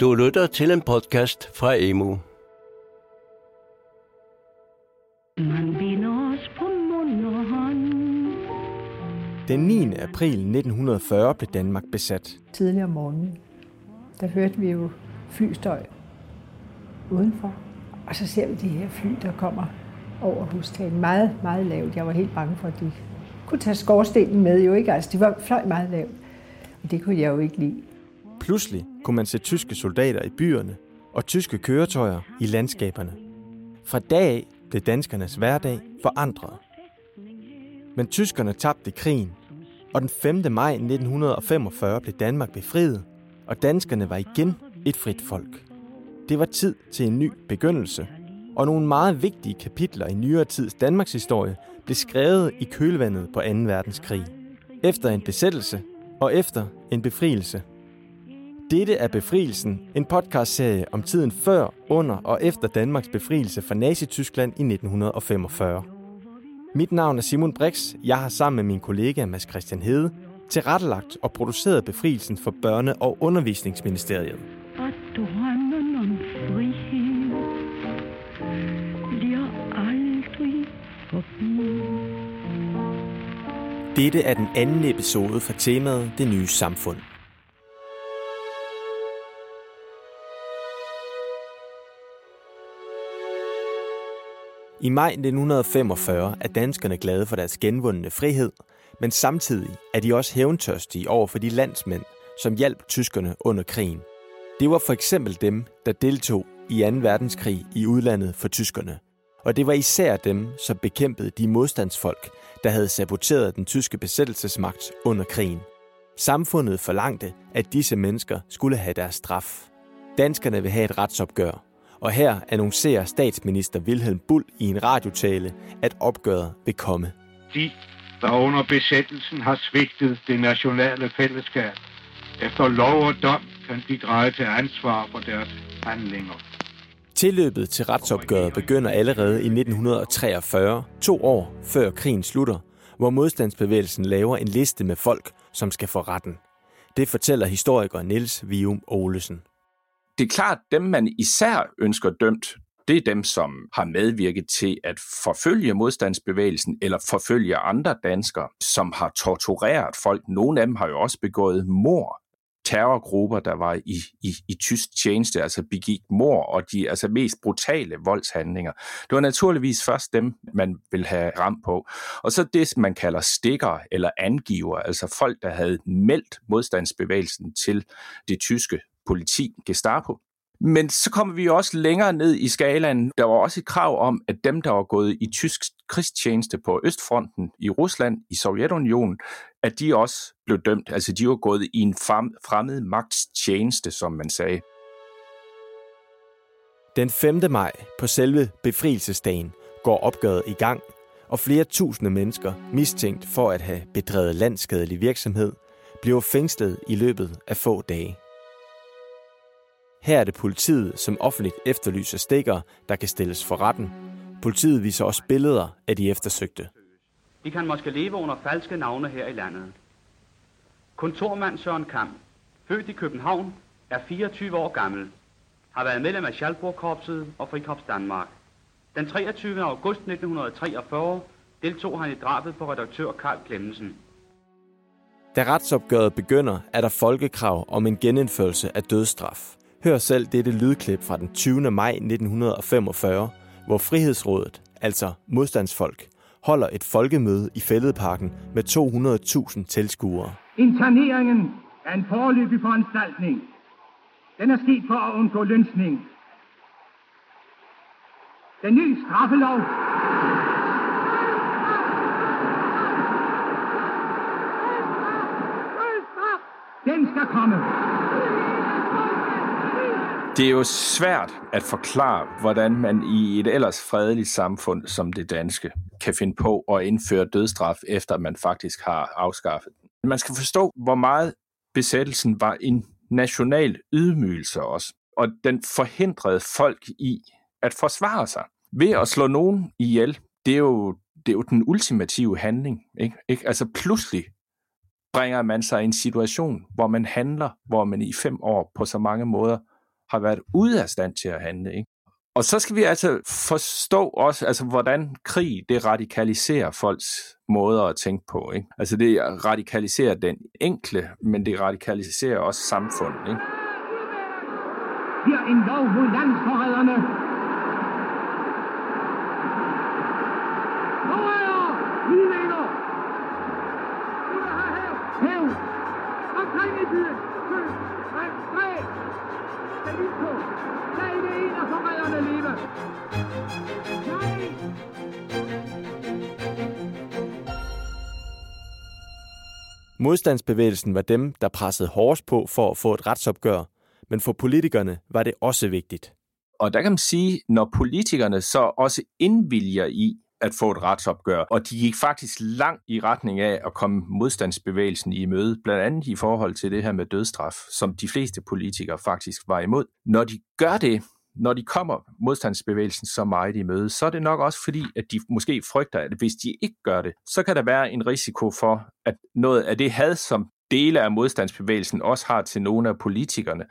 Du lytter til en podcast fra hånd. Den 9. april 1940 blev Danmark besat. tidligere om morgenen, der hørte vi jo flystøj udenfor. Og så ser vi de her fly, der kommer over hustagen. Meget, meget lavt. Jeg var helt bange for, at de kunne tage skorstenen med. Jo ikke? Altså, de var fløj meget lavt. Og det kunne jeg jo ikke lide. Pludselig kunne man se tyske soldater i byerne og tyske køretøjer i landskaberne. Fra dag af blev danskernes hverdag forandret. Men tyskerne tabte krigen, og den 5. maj 1945 blev Danmark befriet, og danskerne var igen et frit folk. Det var tid til en ny begyndelse, og nogle meget vigtige kapitler i nyere tids Danmarks historie blev skrevet i kølvandet på 2. verdenskrig. Efter en besættelse og efter en befrielse. Dette er Befrielsen, en podcastserie om tiden før, under og efter Danmarks befrielse fra Nazi-Tyskland i 1945. Mit navn er Simon Brix. Jeg har sammen med min kollega Mads Christian Hede tilrettelagt og produceret befrielsen for Børne- og Undervisningsministeriet. Og drømmen om frihed bliver aldrig forbi. Dette er den anden episode fra temaet Det nye samfund. I maj 1945 er danskerne glade for deres genvundne frihed, men samtidig er de også hævntørstige over for de landsmænd, som hjalp tyskerne under krigen. Det var for eksempel dem, der deltog i 2. verdenskrig i udlandet for tyskerne. Og det var især dem, som bekæmpede de modstandsfolk, der havde saboteret den tyske besættelsesmagt under krigen. Samfundet forlangte, at disse mennesker skulle have deres straf. Danskerne vil have et retsopgør, og her annoncerer statsminister Wilhelm Bull i en radiotale, at opgøret vil komme. De, der under besættelsen har svigtet det nationale fællesskab, efter lov og dom kan de dreje til ansvar for deres handlinger. Tilløbet til retsopgøret begynder allerede i 1943, to år før krigen slutter, hvor modstandsbevægelsen laver en liste med folk, som skal få retten. Det fortæller historiker Niels Vium Olesen det er klart, dem man især ønsker dømt, det er dem, som har medvirket til at forfølge modstandsbevægelsen eller forfølge andre danskere, som har tortureret folk. Nogle af dem har jo også begået mor. Terrorgrupper, der var i, i, i tysk tjeneste, altså begik mor og de altså mest brutale voldshandlinger. Det var naturligvis først dem, man ville have ramt på. Og så det, man kalder stikker eller angiver, altså folk, der havde meldt modstandsbevægelsen til det tyske politi, Gestapo. Men så kommer vi også længere ned i skalaen. Der var også et krav om, at dem, der var gået i tysk krigstjeneste på Østfronten i Rusland, i Sovjetunionen, at de også blev dømt. Altså de var gået i en fremmed magts tjeneste, som man sagde. Den 5. maj på selve befrielsesdagen går opgøret i gang, og flere tusinde mennesker, mistænkt for at have bedrevet landskadelig virksomhed, bliver fængslet i løbet af få dage. Her er det politiet, som offentligt efterlyser stikker, der kan stilles for retten. Politiet viser også billeder af de eftersøgte. De kan måske leve under falske navne her i landet. Kontormand Søren Kamp, født i København, er 24 år gammel. Har været medlem af Schalburg-korpset og Frikorps Danmark. Den 23. august 1943 deltog han i drabet på redaktør Karl Clemmensen. Da retsopgøret begynder, er der folkekrav om en genindførelse af dødsstraf. Hør selv dette lydklip fra den 20. maj 1945, hvor Frihedsrådet, altså modstandsfolk, holder et folkemøde i Fælledparken med 200.000 tilskuere. Interneringen er en forløbig foranstaltning. Den er sket for at undgå lønsning. Den nye straffelov Den skal komme. Det er jo svært at forklare, hvordan man i et ellers fredeligt samfund som det danske kan finde på at indføre dødsstraf, efter man faktisk har afskaffet den. Man skal forstå, hvor meget besættelsen var en national ydmygelse også, og den forhindrede folk i at forsvare sig. Ved at slå nogen ihjel, det er jo, det er jo den ultimative handling. Ikke? Ikke? Altså pludselig bringer man sig i en situation, hvor man handler, hvor man i fem år på så mange måder har været ude af stand til at handle. Ikke? Og så skal vi altså forstå også, altså, hvordan krig det radikaliserer folks måder at tænke på. Ikke? Altså det radikaliserer den enkle, men det radikaliserer også samfundet. Ikke? Her en lov mod landsforræderne. Af forræderne leve! Nej! Modstandsbevægelsen var dem, der pressede hårdest på for at få et retsopgør, men for politikerne var det også vigtigt. Og der kan man sige, når politikerne så også indvilger i at få et retsopgør, og de gik faktisk langt i retning af at komme modstandsbevægelsen i møde, blandt andet i forhold til det her med dødstraf, som de fleste politikere faktisk var imod. Når de gør det, når de kommer modstandsbevægelsen så meget i møde, så er det nok også fordi, at de måske frygter, at hvis de ikke gør det, så kan der være en risiko for, at noget af det had, som dele af modstandsbevægelsen også har til nogle af politikerne,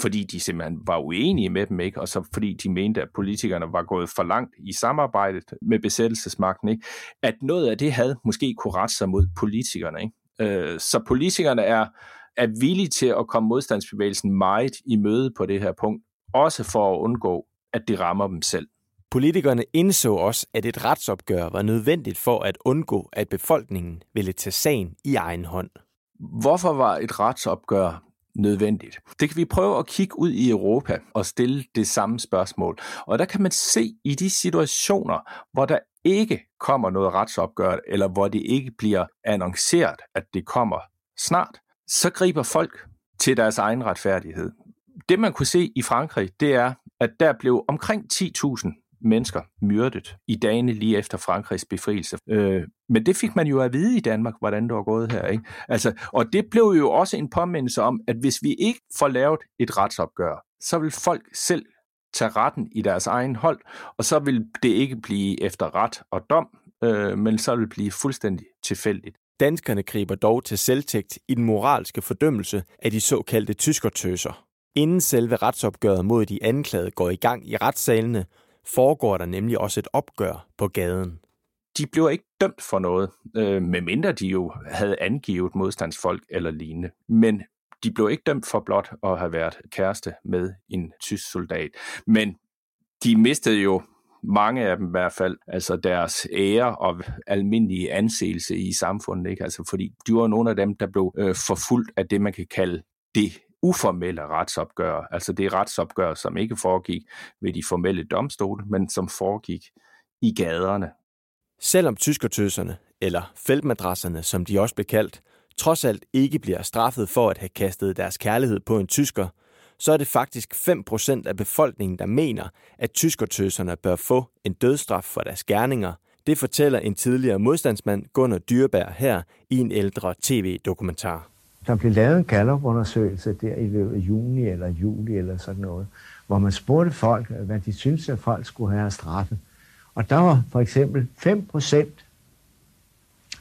fordi de simpelthen var uenige med dem, ikke? og så fordi de mente, at politikerne var gået for langt i samarbejdet med besættelsesmagten, ikke? at noget af det havde måske kunne rette sig mod politikerne. Ikke? Øh, så politikerne er, er villige til at komme modstandsbevægelsen meget i møde på det her punkt, også for at undgå, at det rammer dem selv. Politikerne indså også, at et retsopgør var nødvendigt for at undgå, at befolkningen ville tage sagen i egen hånd. Hvorfor var et retsopgør nødvendigt? Det kan vi prøve at kigge ud i Europa og stille det samme spørgsmål. Og der kan man se i de situationer, hvor der ikke kommer noget retsopgør, eller hvor det ikke bliver annonceret, at det kommer snart, så griber folk til deres egen retfærdighed. Det man kunne se i Frankrig, det er, at der blev omkring 10.000 mennesker myrdet i dagene lige efter Frankrigs befrielse. Øh, men det fik man jo at vide i Danmark, hvordan det var gået her. Ikke? Altså, og det blev jo også en påmindelse om, at hvis vi ikke får lavet et retsopgør, så vil folk selv tage retten i deres egen hold, og så vil det ikke blive efter ret og dom, øh, men så vil det blive fuldstændig tilfældigt. Danskerne griber dog til selvtægt i den moralske fordømmelse af de såkaldte tyskertøser. Inden selve retsopgøret mod de anklagede går i gang i retssalene, foregår der nemlig også et opgør på gaden. De bliver ikke dømt for noget, øh, medmindre de jo havde angivet modstandsfolk eller lignende. Men de blev ikke dømt for blot at have været kæreste med en tysk soldat. Men de mistede jo mange af dem i hvert fald, altså deres ære og almindelige anseelse i samfundet, ikke? Altså fordi de var nogle af dem, der blev øh, forfulgt af det, man kan kalde det uformelle retsopgør, altså det retsopgør, som ikke foregik ved de formelle domstole, men som foregik i gaderne. Selvom tyskertøserne, eller feltmadrasserne, som de også blev kaldt, trods alt ikke bliver straffet for at have kastet deres kærlighed på en tysker, så er det faktisk 5% af befolkningen, der mener, at tyskertøserne bør få en dødstraf for deres gerninger. Det fortæller en tidligere modstandsmand Gunnar Dyrbær her i en ældre tv-dokumentar. Der blev lavet en Gallup-undersøgelse der i løbet af juni eller juli eller sådan noget, hvor man spurgte folk, hvad de syntes, at folk skulle have straffet. Og der var for eksempel 5 procent,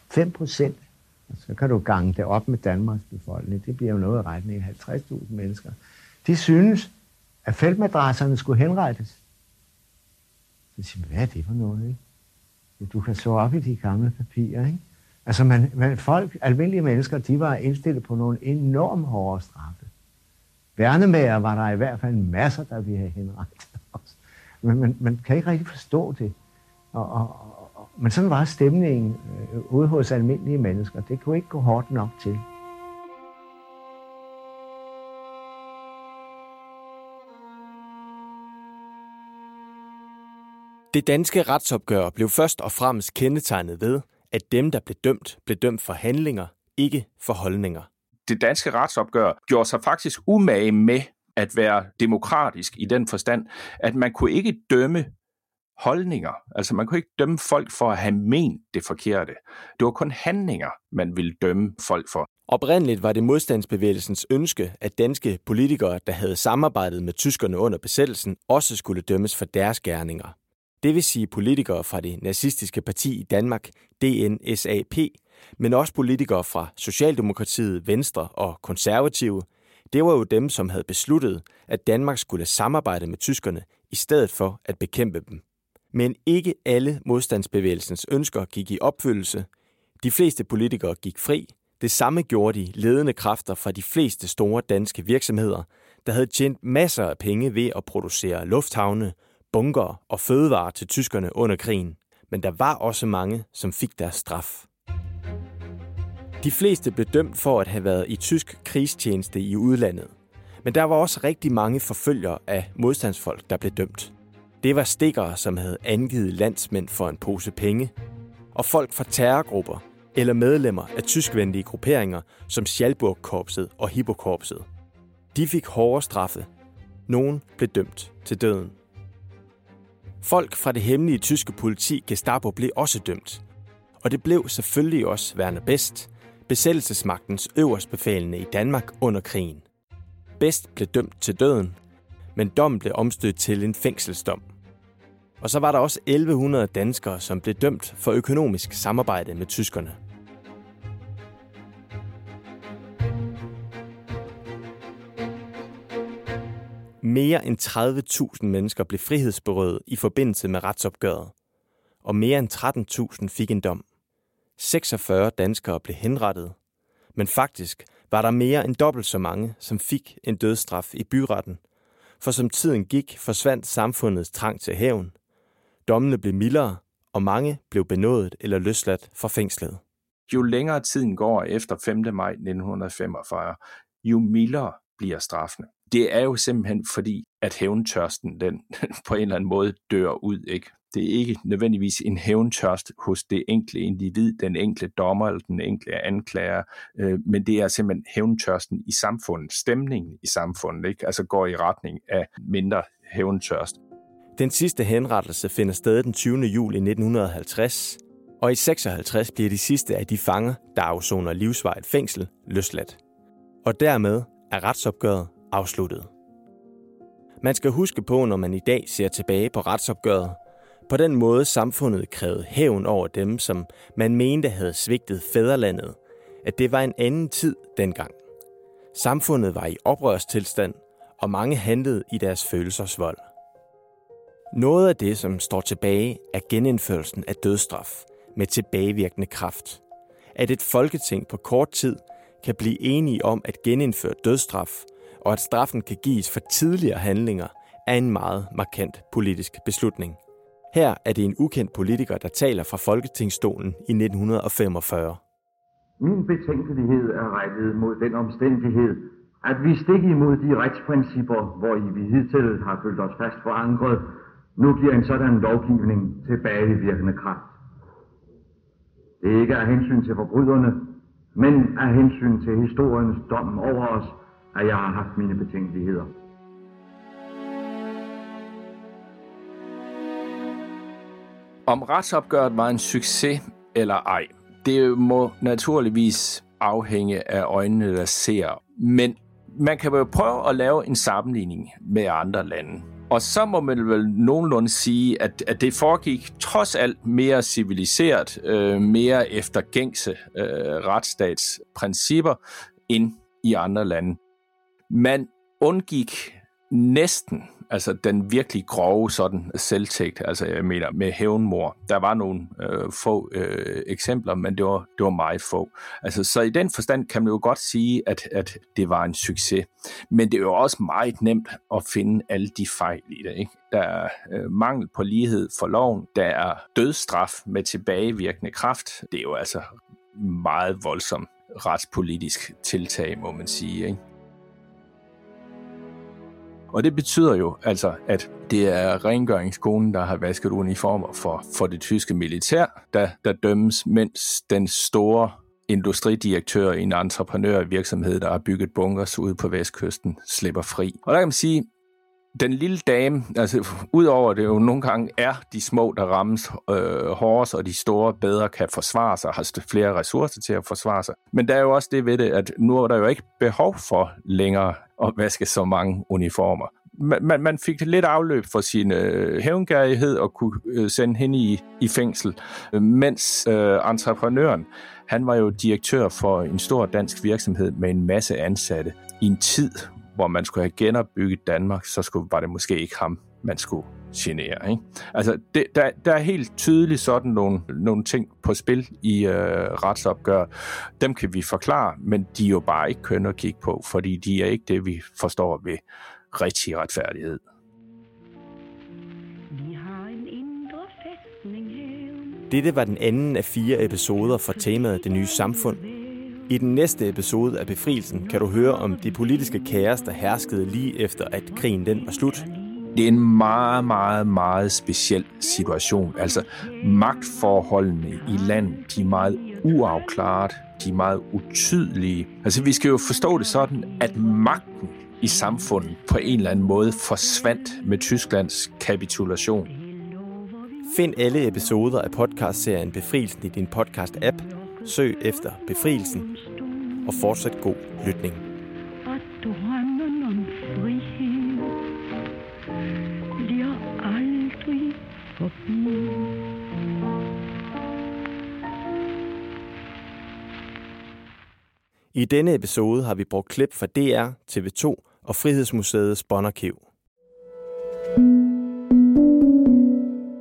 5 procent, så kan du gange det op med Danmarks befolkning, det bliver jo noget i retning af 50.000 mennesker, de synes, at feltmadrasserne skulle henrettes. Så siger hvad er det for noget, ikke? Du kan slå op i de gamle papirer, ikke? Altså, man, man, folk, almindelige mennesker, de var indstillet på nogle enormt hårde straffe. Værnemager var der i hvert fald masser, der ville have henrettet os. Men man, man kan ikke rigtig forstå det. Og, og, og, men sådan var stemningen øh, ude hos almindelige mennesker. Det kunne ikke gå hårdt nok til. Det danske retsopgør blev først og fremmest kendetegnet ved, at dem, der blev dømt, blev dømt for handlinger, ikke for holdninger. Det danske retsopgør gjorde sig faktisk umage med at være demokratisk i den forstand, at man kunne ikke dømme holdninger. Altså man kunne ikke dømme folk for at have ment det forkerte. Det var kun handlinger, man ville dømme folk for. Oprindeligt var det modstandsbevægelsens ønske, at danske politikere, der havde samarbejdet med tyskerne under besættelsen, også skulle dømmes for deres gerninger. Det vil sige politikere fra det nazistiske parti i Danmark, DNSAP, men også politikere fra Socialdemokratiet, Venstre og Konservative, det var jo dem, som havde besluttet, at Danmark skulle samarbejde med tyskerne i stedet for at bekæmpe dem. Men ikke alle modstandsbevægelsens ønsker gik i opfyldelse. De fleste politikere gik fri. Det samme gjorde de ledende kræfter fra de fleste store danske virksomheder, der havde tjent masser af penge ved at producere lufthavne, bunker og fødevarer til tyskerne under krigen. Men der var også mange, som fik deres straf. De fleste blev dømt for at have været i tysk krigstjeneste i udlandet. Men der var også rigtig mange forfølgere af modstandsfolk, der blev dømt. Det var stikkere, som havde angivet landsmænd for en pose penge, og folk fra terrorgrupper eller medlemmer af tyskvenlige grupperinger som Schalburg-korpset og Hippokorpset. De fik hårde straffe. Nogen blev dømt til døden. Folk fra det hemmelige tyske politi Gestapo blev også dømt. Og det blev selvfølgelig også Werner Best, besættelsesmagtens øverstbefalende i Danmark under krigen. Best blev dømt til døden, men dommen blev omstødt til en fængselsdom. Og så var der også 1100 danskere, som blev dømt for økonomisk samarbejde med tyskerne. Mere end 30.000 mennesker blev frihedsberøvet i forbindelse med retsopgøret, og mere end 13.000 fik en dom. 46 danskere blev henrettet, men faktisk var der mere end dobbelt så mange, som fik en dødsstraf i byretten, for som tiden gik, forsvandt samfundets trang til hævn. Dommene blev mildere, og mange blev benådet eller løsladt fra fængslet. Jo længere tiden går efter 5. maj 1945, jo mildere bliver straffene. Det er jo simpelthen fordi, at hævntørsten den på en eller anden måde dør ud. Ikke? Det er ikke nødvendigvis en hævntørst hos det enkelte individ, den enkelte dommer eller den enkelte anklager, øh, men det er simpelthen hævntørsten i samfundet, stemningen i samfundet, ikke? altså går i retning af mindre hævntørst. Den sidste henrettelse finder sted den 20. juli 1950, og i 56 bliver de sidste af de fanger, der afsoner livsvejet fængsel, løsladt. Og dermed er retsopgøret afsluttet. Man skal huske på, når man i dag ser tilbage på retsopgøret, på den måde samfundet krævede hævn over dem, som man mente havde svigtet fædrelandet, at det var en anden tid dengang. Samfundet var i oprørstilstand, og mange handlede i deres følelsers vold. Noget af det, som står tilbage, er genindførelsen af dødsstraf med tilbagevirkende kraft. At et folketing på kort tid kan blive enige om at genindføre dødsstraf, og at straffen kan gives for tidligere handlinger, er en meget markant politisk beslutning. Her er det en ukendt politiker, der taler fra Folketingsstolen i 1945. Min betænkelighed er rettet mod den omstændighed, at vi stik imod de retsprincipper, hvor i vi hidtil har følt os fast forankret, nu giver en sådan lovgivning tilbagevirkende kraft. Det er ikke af hensyn til forbryderne, men af hensyn til historiens dom over os, at jeg har haft mine betænkeligheder. Om retsopgøret var en succes eller ej, det må naturligvis afhænge af øjnene, der ser. Men man kan jo prøve at lave en sammenligning med andre lande. Og så må man vel nogenlunde sige, at, at det foregik trods alt mere civiliseret, øh, mere efter gængse øh, retsstatsprincipper end i andre lande. Man undgik næsten altså den virkelig grove sådan selvtægt, altså jeg mener med hævnmor. Der var nogle øh, få øh, eksempler, men det var, det var meget få. Altså, så i den forstand kan man jo godt sige, at, at det var en succes. Men det er jo også meget nemt at finde alle de fejl i det. Ikke? Der er øh, mangel på lighed for loven, der er dødstraf med tilbagevirkende kraft. Det er jo altså meget voldsomt retspolitisk tiltag, må man sige. Ikke? Og det betyder jo altså, at det er rengøringskonen, der har vasket uniformer for, for det tyske militær, der, der dømmes, mens den store industridirektør i en entreprenørvirksomhed, der har bygget bunkers ude på vestkysten, slipper fri. Og der kan man sige, den lille dame, altså udover det jo nogle gange er de små, der rammes øh, hårdest, og de store bedre kan forsvare sig, har flere ressourcer til at forsvare sig. Men der er jo også det ved det, at nu er der jo ikke behov for længere at vaske så mange uniformer. Man, man fik lidt afløb for sin øh, hævngærighed og kunne øh, sende hende i, i fængsel, mens øh, entreprenøren Han var jo direktør for en stor dansk virksomhed med en masse ansatte i en tid, hvor man skulle have genopbygget Danmark, så skulle, var det måske ikke ham, man skulle genere. Ikke? Altså, det, der, der er helt tydeligt sådan nogle, nogle ting på spil i øh, retsopgør. Dem kan vi forklare, men de er jo bare ikke kønne at kigge på, fordi de er ikke det, vi forstår ved rigtig retfærdighed. Dette var den anden af fire episoder fra temaet Det nye samfund. I den næste episode af Befrielsen kan du høre om det politiske kaos, der herskede lige efter, at krigen den var slut. Det er en meget, meget, meget speciel situation. Altså, magtforholdene i landet, de er meget uafklaret, de er meget utydelige. Altså, vi skal jo forstå det sådan, at magten i samfundet på en eller anden måde forsvandt med Tysklands kapitulation. Find alle episoder af podcastserien Befrielsen i din podcast-app. Søg efter Befrielsen og fortsat god lytning. Og drømmen om frihed bliver aldrig forbi. I denne episode har vi brugt klip fra DR, TV2 og Frihedsmuseets båndarkiv.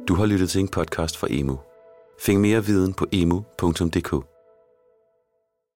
Du har lyttet til en podcast fra Emu. Find mere viden på emu.dk.